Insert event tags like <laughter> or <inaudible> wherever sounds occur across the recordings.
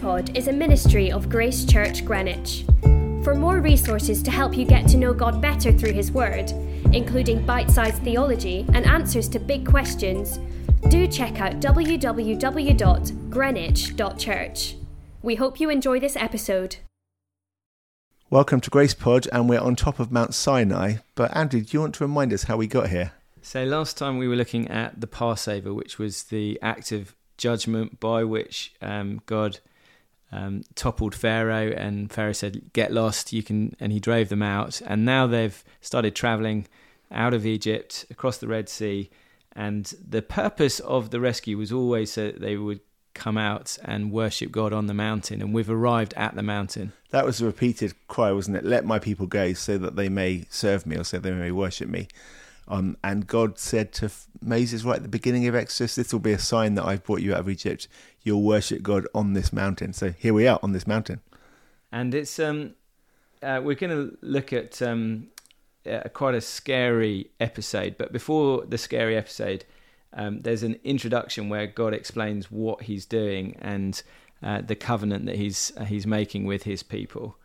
GracePod is a ministry of Grace Church Greenwich. For more resources to help you get to know God better through His Word, including bite sized theology and answers to big questions, do check out www.greenwich.church. We hope you enjoy this episode. Welcome to Grace Pod, and we're on top of Mount Sinai. But Andrew, do you want to remind us how we got here? So last time we were looking at the Passover, which was the act of judgment by which um, God um, toppled Pharaoh, and Pharaoh said, "Get lost, you can," and he drove them out. And now they've started traveling out of Egypt across the Red Sea, and the purpose of the rescue was always so that they would come out and worship God on the mountain, and we've arrived at the mountain. That was a repeated cry, wasn't it? Let my people go so that they may serve me or so they may worship me. Um, and God said to Moses right at the beginning of Exodus, This will be a sign that I've brought you out of Egypt. You'll worship God on this mountain. So here we are on this mountain. And it's um, uh, we're going to look at um, uh, quite a scary episode. But before the scary episode, um, there's an introduction where God explains what He's doing and uh, the covenant that He's uh, He's making with His people.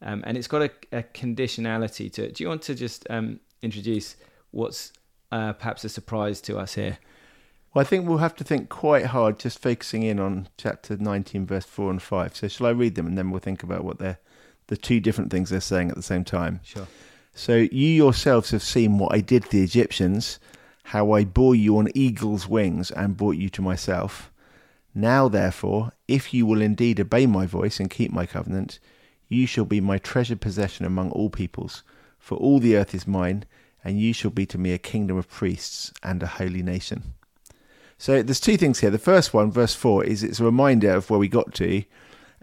Um, and it's got a, a, conditionality to it. Do you want to just um, introduce what's uh, perhaps a surprise to us here? Well, I think we'll have to think quite hard, just focusing in on chapter 19, verse 4 and 5. So, shall I read them and then we'll think about what they're the two different things they're saying at the same time? Sure. So, you yourselves have seen what I did to the Egyptians, how I bore you on eagle's wings and brought you to myself. Now, therefore, if you will indeed obey my voice and keep my covenant, you shall be my treasured possession among all peoples, for all the earth is mine and you shall be to me a kingdom of priests and a holy nation. So there's two things here. The first one, verse 4, is it's a reminder of where we got to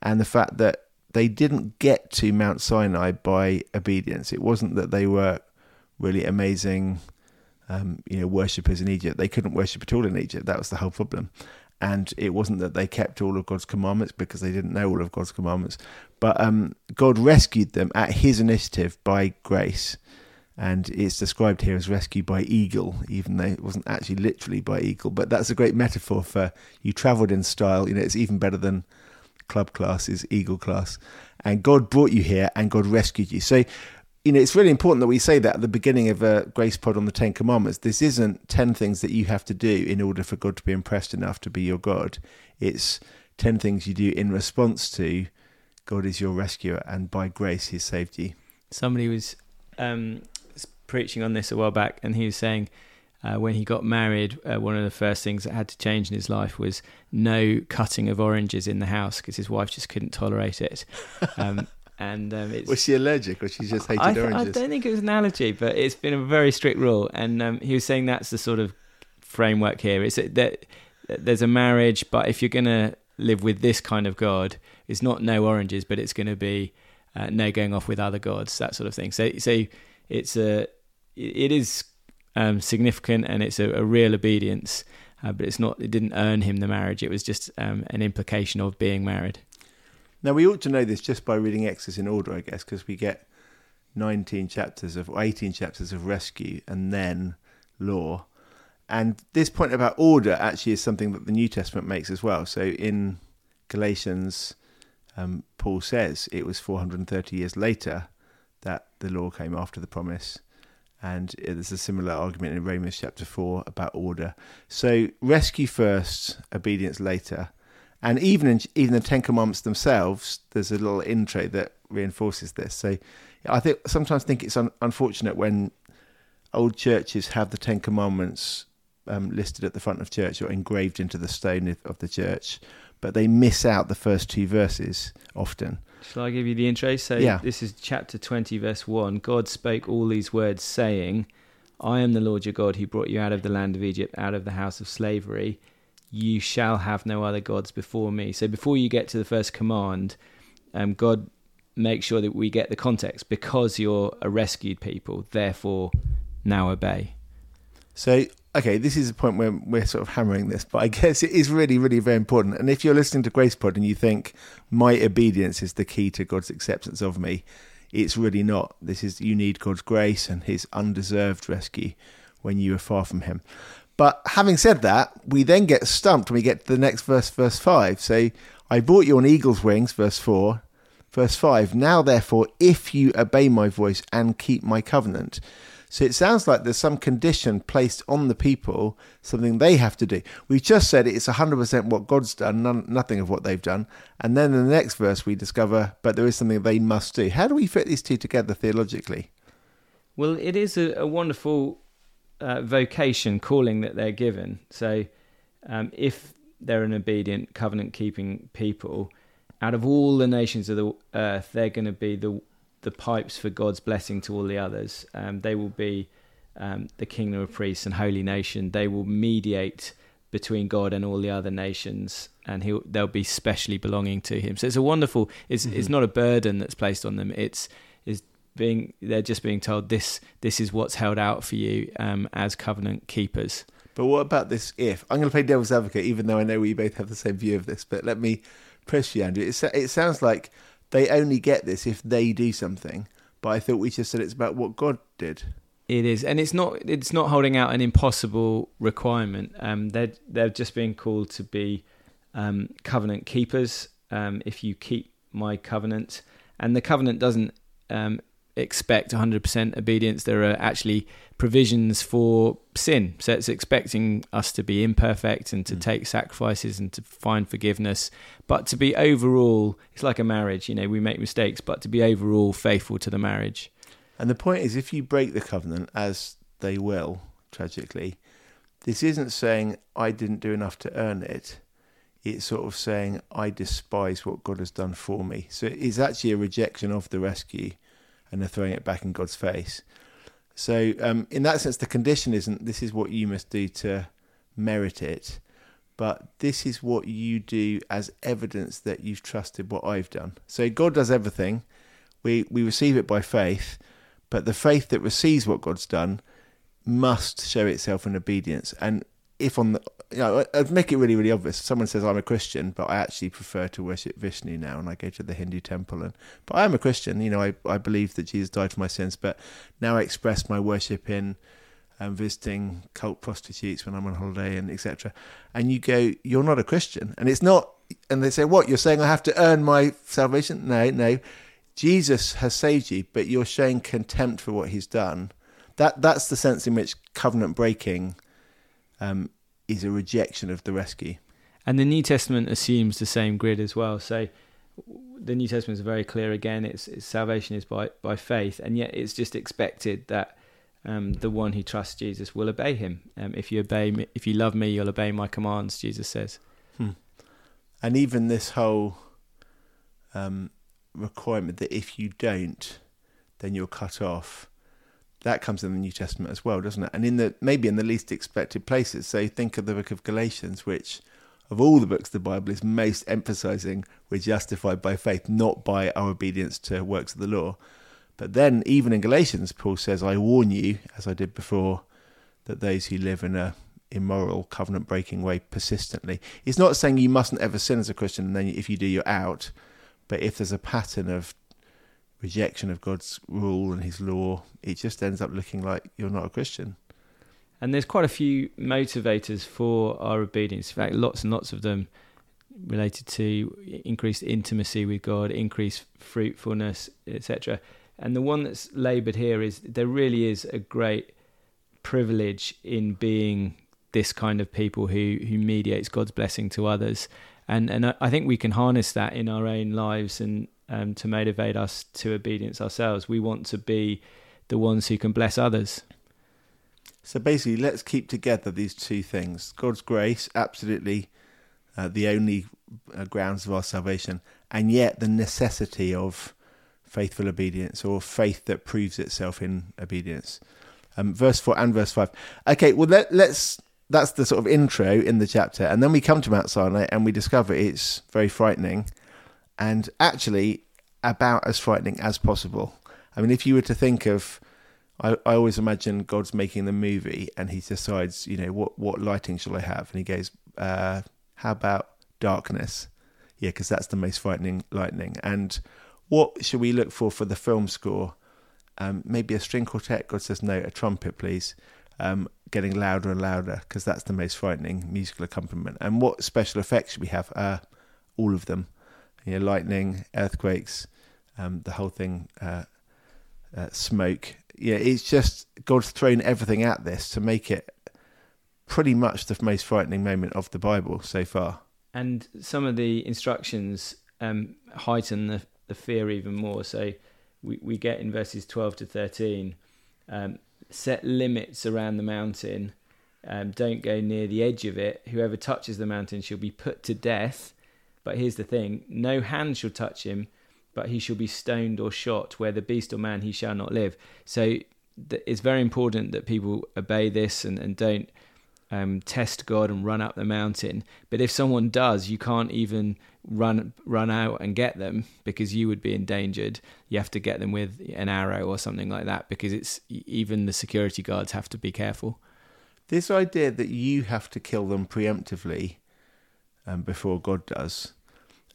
and the fact that they didn't get to Mount Sinai by obedience. It wasn't that they were really amazing um, you know, worshippers in Egypt. They couldn't worship at all in Egypt. That was the whole problem. And it wasn't that they kept all of God's commandments because they didn't know all of God's commandments. But um, God rescued them at his initiative by grace and it's described here as rescued by eagle, even though it wasn't actually literally by eagle. But that's a great metaphor for you travelled in style. You know, it's even better than club class is eagle class, and God brought you here and God rescued you. So, you know, it's really important that we say that at the beginning of a Grace Pod on the Ten Commandments. This isn't ten things that you have to do in order for God to be impressed enough to be your God. It's ten things you do in response to God is your rescuer, and by grace He saved you. Somebody was um, preaching on this a while back, and he was saying uh, when he got married, uh, one of the first things that had to change in his life was no cutting of oranges in the house because his wife just couldn't tolerate it. <laughs> Um, and um, was she allergic, or she just hated I th- oranges? I don't think it was an allergy, but it's been a very strict rule. And um, he was saying that's the sort of framework here. It's that there's a marriage, but if you're going to live with this kind of God, it's not no oranges, but it's going to be uh, no going off with other gods, that sort of thing. So, so it's a it is um, significant and it's a, a real obedience, uh, but it's not. It didn't earn him the marriage. It was just um, an implication of being married. Now we ought to know this just by reading Exodus in order, I guess, because we get 19 chapters of 18 chapters of rescue and then law. And this point about order actually is something that the New Testament makes as well. So in Galatians, um, Paul says it was 430 years later that the law came after the promise and there's a similar argument in Romans chapter 4 about order. So rescue first, obedience later. And even in even the Ten Commandments themselves, there's a little intro that reinforces this. So I think sometimes think it's un- unfortunate when old churches have the Ten Commandments um, listed at the front of church or engraved into the stone of the church, but they miss out the first two verses often. Shall I give you the intro? So yeah. this is chapter 20, verse 1. God spoke all these words, saying, I am the Lord your God who brought you out of the land of Egypt, out of the house of slavery. You shall have no other gods before me. So before you get to the first command, um, God makes sure that we get the context because you're a rescued people, therefore now obey. So okay, this is a point where we're sort of hammering this, but I guess it is really, really very important. And if you're listening to Grace Pod and you think my obedience is the key to God's acceptance of me, it's really not. This is you need God's grace and His undeserved rescue when you are far from Him. But having said that, we then get stumped when we get to the next verse, verse five. So I brought you on eagle's wings, verse 4. Verse 5 Now, therefore, if you obey my voice and keep my covenant. So it sounds like there's some condition placed on the people, something they have to do. We just said it's 100% what God's done, none, nothing of what they've done. And then in the next verse, we discover, but there is something they must do. How do we fit these two together theologically? Well, it is a, a wonderful uh, vocation, calling that they're given. So um, if they're an obedient, covenant keeping people, out of all the nations of the earth, they're going to be the the pipes for God's blessing to all the others. Um, they will be um, the kingdom of priests and holy nation. They will mediate between God and all the other nations, and he'll, they'll be specially belonging to Him. So it's a wonderful. It's mm-hmm. it's not a burden that's placed on them. It's is being they're just being told this this is what's held out for you um, as covenant keepers. But what about this if? I'm going to play devil's advocate, even though I know we both have the same view of this. But let me press you, Andrew. It, it sounds like they only get this if they do something. But I thought we just said it's about what God did. It is, and it's not. It's not holding out an impossible requirement. Um, they're they're just being called to be um, covenant keepers. Um, if you keep my covenant, and the covenant doesn't um, expect 100% obedience. There are actually provisions for sin. So it's expecting us to be imperfect and to mm. take sacrifices and to find forgiveness. But to be overall, it's like a marriage, you know, we make mistakes, but to be overall faithful to the marriage. And the point is, if you break the covenant, as they will, tragically, this isn't saying, I didn't do enough to earn it. It's sort of saying, I despise what God has done for me. So it's actually a rejection of the rescue and they're throwing it back in God's face. So, um, in that sense, the condition isn't this is what you must do to merit it, but this is what you do as evidence that you've trusted what I've done. So, God does everything. We, we receive it by faith, but the faith that receives what God's done must show itself in obedience. And if on the you know, I'd make it really, really obvious. Someone says I'm a Christian, but I actually prefer to worship Vishnu now, and I go to the Hindu temple. And but I am a Christian. You know, I I believe that Jesus died for my sins, but now I express my worship in um, visiting cult prostitutes when I'm on holiday and etc. And you go, you're not a Christian, and it's not. And they say, what? You're saying I have to earn my salvation? No, no. Jesus has saved you, but you're showing contempt for what He's done. That that's the sense in which covenant breaking. Um, is a rejection of the rescue. And the New Testament assumes the same grid as well. So the New Testament is very clear again. It's, it's salvation is by by faith, and yet it's just expected that um, the one who trusts Jesus will obey him. Um, if you obey me, if you love me, you'll obey my commands. Jesus says. Hmm. And even this whole um, requirement that if you don't, then you're cut off that comes in the New Testament as well, doesn't it? And in the maybe in the least expected places. So think of the book of Galatians, which of all the books of the Bible is most emphasizing we're justified by faith, not by our obedience to works of the law. But then even in Galatians, Paul says, I warn you, as I did before, that those who live in a immoral, covenant breaking way persistently. He's not saying you mustn't ever sin as a Christian and then if you do you're out. But if there's a pattern of rejection of God's rule and His law, it just ends up looking like you're not a Christian. And there's quite a few motivators for our obedience. In fact, lots and lots of them related to increased intimacy with God, increased fruitfulness, etc. And the one that's laboured here is there really is a great privilege in being this kind of people who who mediates God's blessing to others. And and I think we can harness that in our own lives and um, to motivate us to obedience ourselves. We want to be the ones who can bless others. So basically, let's keep together these two things God's grace, absolutely uh, the only uh, grounds of our salvation, and yet the necessity of faithful obedience or faith that proves itself in obedience. Um, verse 4 and verse 5. Okay, well, let, let's. That's the sort of intro in the chapter. And then we come to Mount Sinai and we discover it's very frightening and actually about as frightening as possible. I mean, if you were to think of, I, I always imagine God's making the movie and he decides, you know, what, what lighting shall I have? And he goes, uh, how about darkness? Yeah, because that's the most frightening lightning. And what should we look for for the film score? Um, maybe a string quartet. God says, no, a trumpet, please. Um, getting louder and louder because that's the most frightening musical accompaniment. And what special effects should we have? Uh, all of them. You know, lightning, earthquakes, um, the whole thing, uh, uh, smoke. Yeah, it's just God's thrown everything at this to make it pretty much the most frightening moment of the Bible so far. And some of the instructions um, heighten the, the fear even more. So we, we get in verses 12 to 13 um, set limits around the mountain. Um, don't go near the edge of it. Whoever touches the mountain shall be put to death. But here's the thing no hand shall touch him, but he shall be stoned or shot. Where the beast or man he shall not live. So it's very important that people obey this and, and don't um, test God and run up the mountain. But if someone does, you can't even run run out and get them because you would be endangered. You have to get them with an arrow or something like that because it's even the security guards have to be careful. This idea that you have to kill them preemptively um, before God does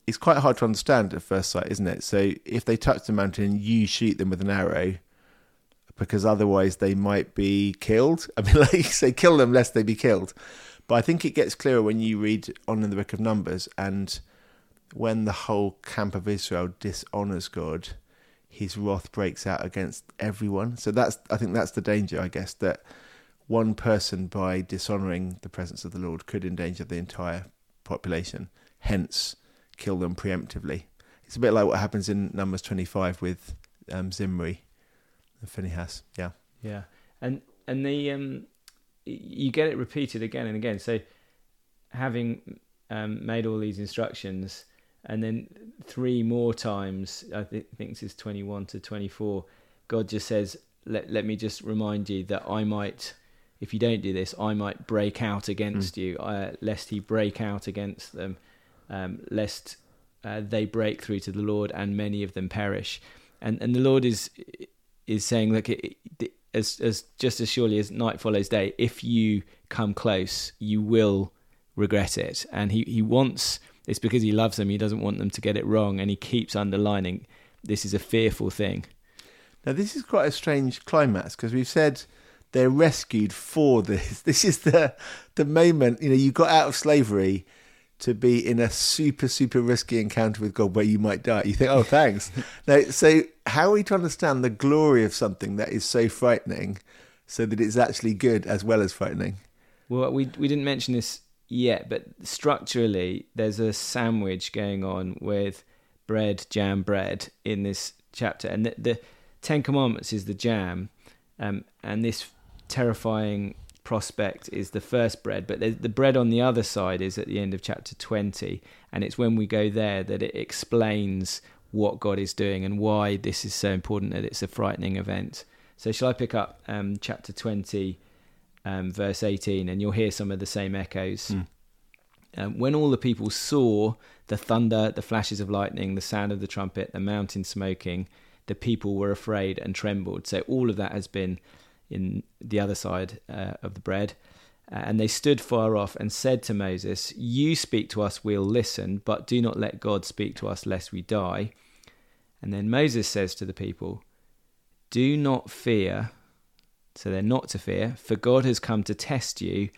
It's quite hard to understand at first sight, isn't it? So if they touch the mountain, you shoot them with an arrow because otherwise they might be killed. <laughs> I mean, like you say, kill them lest they be killed. But I think it gets clearer when you read on in the book of Numbers and when the whole camp of Israel dishonors God, his wrath breaks out against everyone. So that's I think that's the danger, I guess, that one person by dishonoring the presence of the Lord could endanger the entire population, hence kill them preemptively. It's a bit like what happens in Numbers 25 with um, Zimri and Phinehas. Yeah. Yeah. And and the um you get it repeated again and again. So having um, made all these instructions and then three more times, I th- think this is 21 to 24, God just says, let, let me just remind you that I might, if you don't do this, I might break out against mm. you, uh, lest he break out against them, um, lest uh, they break through to the Lord and many of them perish. And, and the Lord is is saying, look, it, it, as as just as surely as night follows day, if you come close, you will regret it. And he he wants it's because he loves them. He doesn't want them to get it wrong, and he keeps underlining this is a fearful thing. Now this is quite a strange climax because we've said they're rescued for this. <laughs> This is the the moment you know you got out of slavery to be in a super super risky encounter with God where you might die. You think, oh, thanks. <laughs> now, so how are we to understand the glory of something that is so frightening, so that it's actually good as well as frightening? Well, we we didn't mention this yet, but structurally, there's a sandwich going on with bread, jam, bread in this chapter, and the, the Ten Commandments is the jam, um, and this terrifying prospect is the first bread, but the bread on the other side is at the end of chapter 20, and it's when we go there that it explains what God is doing and why this is so important that it's a frightening event. So, shall I pick up um, chapter 20, um, verse 18, and you'll hear some of the same echoes? Mm. Um, when all the people saw the thunder, the flashes of lightning, the sound of the trumpet, the mountain smoking, the people were afraid and trembled. So, all of that has been in the other side uh, of the bread. Uh, and they stood far off and said to Moses, You speak to us, we'll listen, but do not let God speak to us, lest we die. And then Moses says to the people, Do not fear. So they're not to fear, for God has come to test you,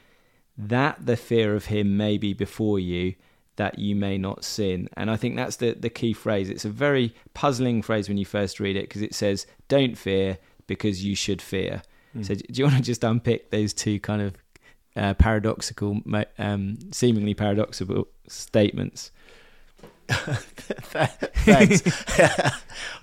that the fear of him may be before you, that you may not sin. And I think that's the, the key phrase. It's a very puzzling phrase when you first read it because it says, Don't fear because you should fear. Mm. So, do you want to just unpick those two kind of uh, paradoxical, um, seemingly paradoxical statements? <laughs> Thanks. <laughs>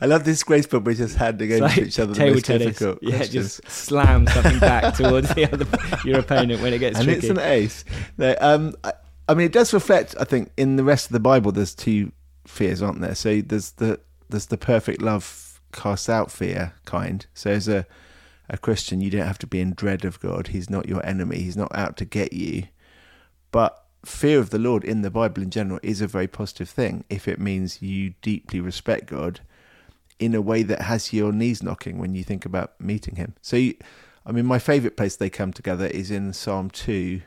I love this grace book. We're just handing over like to each other the most tennis. difficult Yeah, questions. just slam something back <laughs> towards the other your opponent when it gets tricky and tricky. it's an ace. No, um, I, I mean, it does reflect. I think in the rest of the Bible, there's two fears, aren't there? So there's the there's the perfect love casts out fear kind. So as a a Christian, you don't have to be in dread of God. He's not your enemy. He's not out to get you. But fear of the Lord in the Bible in general is a very positive thing if it means you deeply respect God in a way that has your knees knocking when you think about meeting Him. So, you, I mean, my favourite place they come together is in Psalm 2,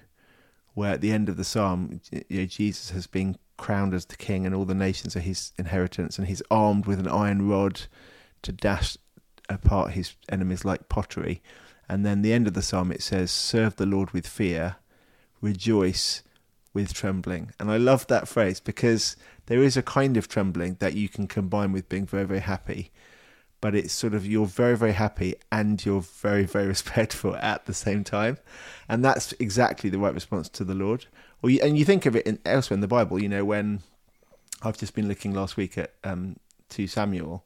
where at the end of the psalm, you know, Jesus has been crowned as the king and all the nations are his inheritance, and he's armed with an iron rod to dash apart his enemies like pottery. And then the end of the psalm it says, Serve the Lord with fear, rejoice with trembling. And I love that phrase because there is a kind of trembling that you can combine with being very, very happy. But it's sort of you're very, very happy and you're very, very <laughs> respectful at the same time. And that's exactly the right response to the Lord. Or you, and you think of it in, elsewhere in the Bible, you know, when I've just been looking last week at um, 2 Samuel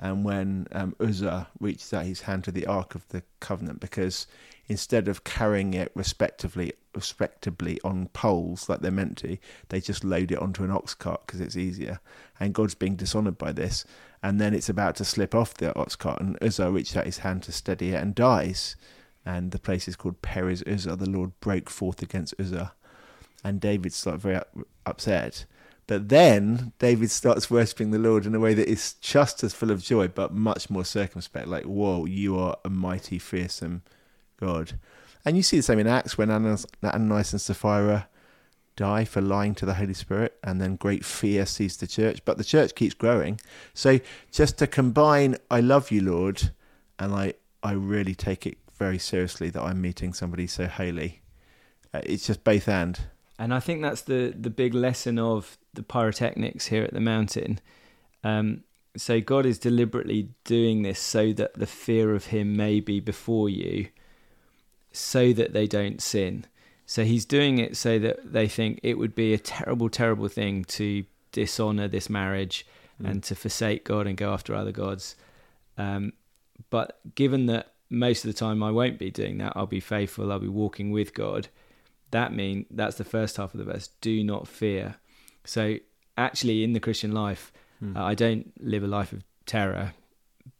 and when um, Uzzah reaches out his hand to the Ark of the Covenant because instead of carrying it respectively respectably on poles like they're meant to, they just load it onto an ox cart because it's easier. And God's being dishonoured by this. And then it's about to slip off the ox cart, and Uzzah reaches out his hand to steady it and dies. And the place is called Perez Uzzah. The Lord broke forth against Uzzah. And David's like very upset. But then David starts worshipping the Lord in a way that is just as full of joy, but much more circumspect. Like, whoa, you are a mighty, fearsome God. And you see the same in Acts when Ananias and Sapphira die for lying to the Holy Spirit, and then great fear sees the church. But the church keeps growing. So just to combine, I love you, Lord, and I, I really take it very seriously that I'm meeting somebody so holy. Uh, it's just both and. And I think that's the, the big lesson of the pyrotechnics here at the mountain. Um, so God is deliberately doing this so that the fear of Him may be before you so that they don't sin. So he's doing it so that they think it would be a terrible, terrible thing to dishonor this marriage mm. and to forsake God and go after other gods. Um, but given that most of the time I won't be doing that, I'll be faithful, I'll be walking with God. That mean that's the first half of the verse. Do not fear. So actually, in the Christian life, mm. uh, I don't live a life of terror,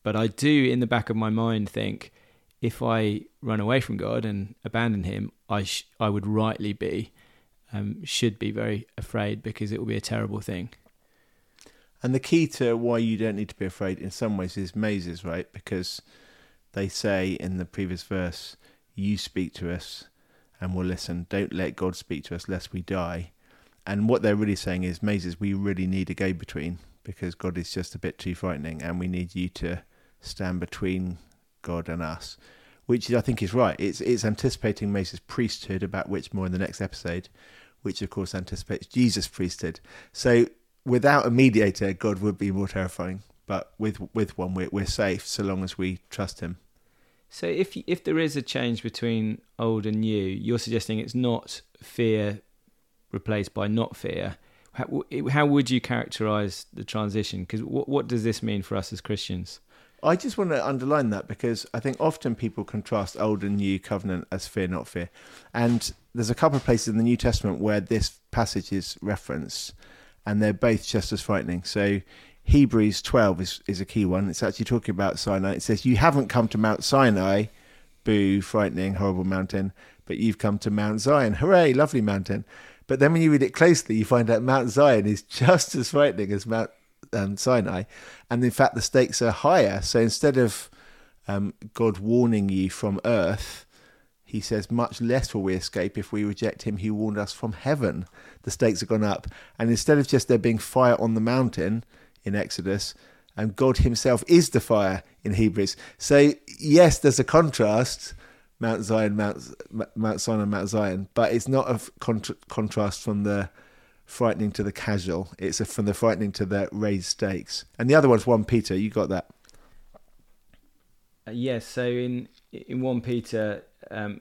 but I do, in the back of my mind, think if I run away from God and abandon Him, I sh- I would rightly be, um, should be very afraid because it will be a terrible thing. And the key to why you don't need to be afraid, in some ways, is Moses, right? Because they say in the previous verse, "You speak to us, and we'll listen. Don't let God speak to us, lest we die." And what they're really saying is, Moses, we really need a go between because God is just a bit too frightening, and we need you to stand between God and us, which I think is right. It's it's anticipating Moses' priesthood, about which more in the next episode, which of course anticipates Jesus' priesthood. So without a mediator, God would be more terrifying. But with with one, we're, we're safe so long as we trust Him. So if if there is a change between old and new, you're suggesting it's not fear replaced by not fear. How, how would you characterize the transition? Because what what does this mean for us as Christians? I just want to underline that because I think often people contrast old and new covenant as fear, not fear. And there's a couple of places in the New Testament where this passage is referenced, and they're both just as frightening. So Hebrews 12 is, is a key one. It's actually talking about Sinai. It says, You haven't come to Mount Sinai, boo, frightening, horrible mountain, but you've come to Mount Zion. Hooray, lovely mountain. But then when you read it closely, you find out Mount Zion is <laughs> just as frightening as Mount um, Sinai, and in fact the stakes are higher. So instead of um, God warning you from earth, he says, much less will we escape if we reject him who warned us from heaven. The stakes have gone up. And instead of just there being fire on the mountain in Exodus, and God himself is the fire in Hebrews. So, yes, there's a contrast Mount Zion, Mount, Mount Sinai, Mount Zion, but it's not a contra- contrast from the frightening to the casual. It's a, from the frightening to the raised stakes. And the other one's 1 Peter. You got that? Uh, yes. So in in 1 Peter, um,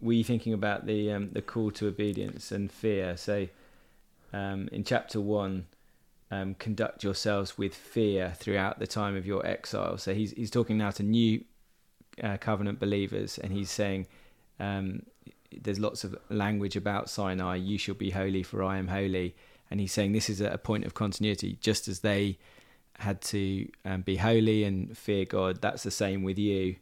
were you thinking about the um, the call to obedience and fear? So um, in chapter 1, um, conduct yourselves with fear throughout the time of your exile. So he's he's talking now to new uh, covenant believers, and he's saying um, there's lots of language about Sinai. You shall be holy, for I am holy. And he's saying this is a point of continuity, just as they had to um, be holy and fear God. That's the same with you.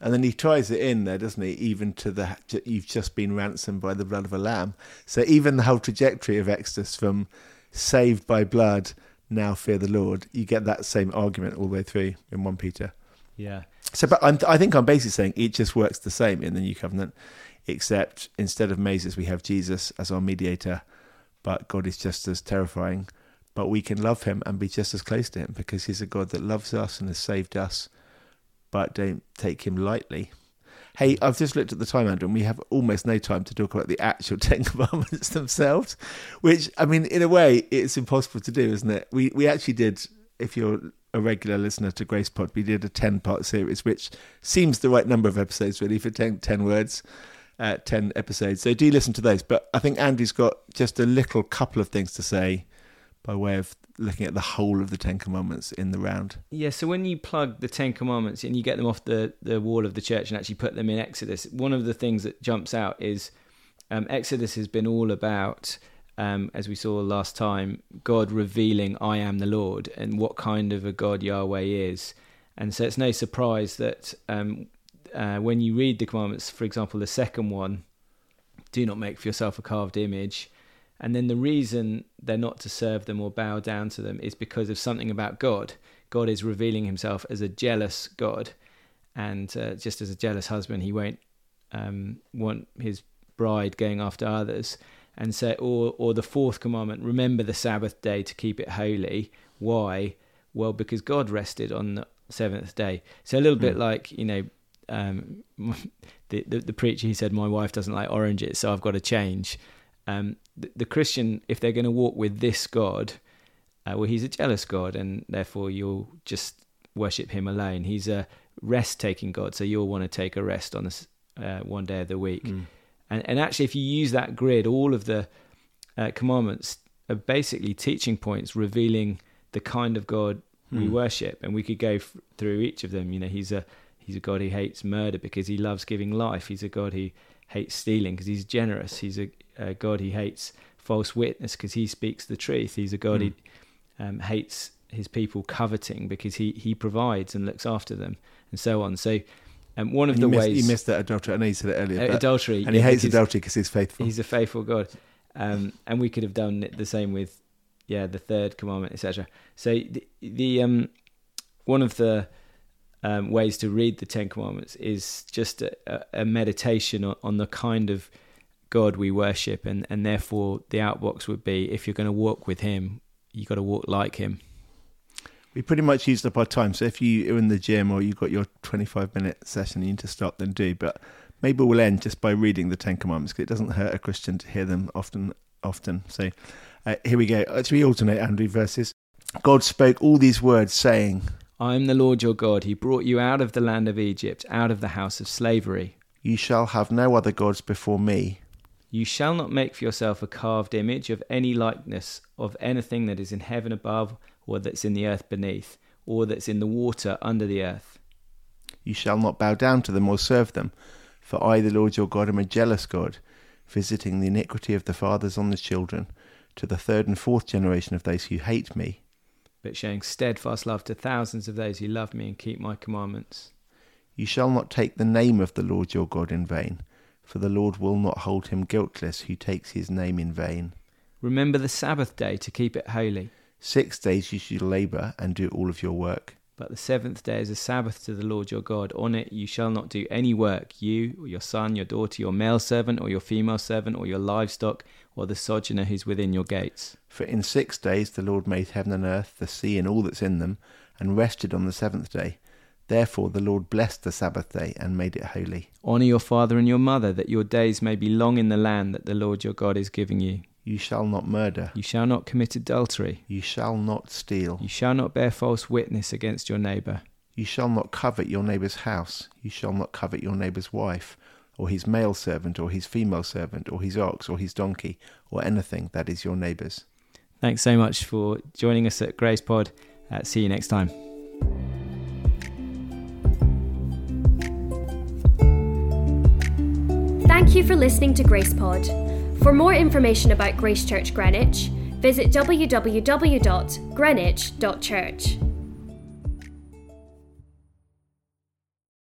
And then he ties it in there, doesn't he? Even to the you've just been ransomed by the blood of a lamb. So even the whole trajectory of Exodus from saved by blood, now fear the Lord, you get that same argument all the way through in one Peter. Yeah. So, but I'm, I think I'm basically saying it just works the same in the new covenant except instead of Moses, we have Jesus as our mediator. But God is just as terrifying. But we can love him and be just as close to him because he's a God that loves us and has saved us, but don't take him lightly. Hey, I've just looked at the time, Andrew, and we have almost no time to talk about the actual <laughs> Ten Commandments themselves. Which, I mean, in a way, it's impossible to do, isn't it? We we actually did. If you're a regular listener to Grace Pod, we did a ten part series, which seems the right number of episodes really for 10, 10 words. Uh, 10 episodes. So do listen to those. But I think Andy's got just a little couple of things to say by way of looking at the whole of the Ten Commandments in the round. Yeah, so when you plug the Ten Commandments and you get them off the, the wall of the church and actually put them in Exodus, one of the things that jumps out is um, Exodus has been all about, um, as we saw last time, God revealing, I am the Lord, and what kind of a God Yahweh is. And so it's no surprise that um, uh, when you read the commandments, for example, the second one, do not make for yourself a carved image and then the reason they're not to serve them or bow down to them is because of something about God. God is revealing himself as a jealous God. And uh, just as a jealous husband, he won't um, want his bride going after others. And so, or, or the fourth commandment, remember the Sabbath day to keep it holy. Why? Well, because God rested on the seventh day. So a little bit hmm. like, you know, um, <laughs> the, the, the preacher, he said, my wife doesn't like oranges, so I've got to change um, the, the, Christian, if they're going to walk with this God, uh, well, he's a jealous God, and therefore you'll just worship him alone. He's a rest taking God, so you'll want to take a rest on this uh, one day of the week. Mm. And, and actually, if you use that grid, all of the uh, commandments are basically teaching points revealing the kind of God mm. we hmm. worship, and we could go f- through each of them. You know, he's a he's a God who hates murder because he loves giving life. He's a God who hates stealing because he's generous. He's a a God he hates false witness because he speaks the truth. He's a God mm. who um, hates his people coveting because he, he provides and looks after them and so on. So um, one of the missed, ways you missed that adultery. I know you said it earlier. Uh, adultery, and he hates adultery because he's faithful. He's a faithful God, um, and we could have done the same with yeah the third commandment, etc. So the, the um, one of the um, ways to read the Ten Commandments is just a, a meditation on, on the kind of God we worship, and and therefore the outbox would be if you're going to walk with Him, you got to walk like Him. We pretty much used up our time, so if you are in the gym or you've got your 25 minute session, you need to stop, then do. But maybe we'll end just by reading the Ten Commandments because it doesn't hurt a Christian to hear them often. Often, so uh, here we go. Let's we alternate Andrew verses. God spoke all these words, saying, "I am the Lord your God. He brought you out of the land of Egypt, out of the house of slavery. You shall have no other gods before me." You shall not make for yourself a carved image of any likeness of anything that is in heaven above, or that's in the earth beneath, or that's in the water under the earth. You shall not bow down to them or serve them, for I, the Lord your God, am a jealous God, visiting the iniquity of the fathers on the children, to the third and fourth generation of those who hate me, but showing steadfast love to thousands of those who love me and keep my commandments. You shall not take the name of the Lord your God in vain for the Lord will not hold him guiltless who takes his name in vain. Remember the Sabbath day to keep it holy. Six days you shall labour and do all of your work. But the seventh day is a Sabbath to the Lord your God. On it you shall not do any work, you, or your son, your daughter, your male servant, or your female servant, or your livestock, or the sojourner who's within your gates. For in six days the Lord made heaven and earth, the sea, and all that's in them, and rested on the seventh day. Therefore the Lord blessed the Sabbath day and made it holy. Honour your father and your mother, that your days may be long in the land that the Lord your God is giving you. You shall not murder. You shall not commit adultery. You shall not steal. You shall not bear false witness against your neighbour. You shall not covet your neighbour's house. You shall not covet your neighbour's wife, or his male servant, or his female servant, or his ox, or his donkey, or anything that is your neighbour's. Thanks so much for joining us at Grace Pod. Uh, see you next time. Thank you for listening to GracePod. For more information about Grace Church Greenwich, visit www.greenwich.church.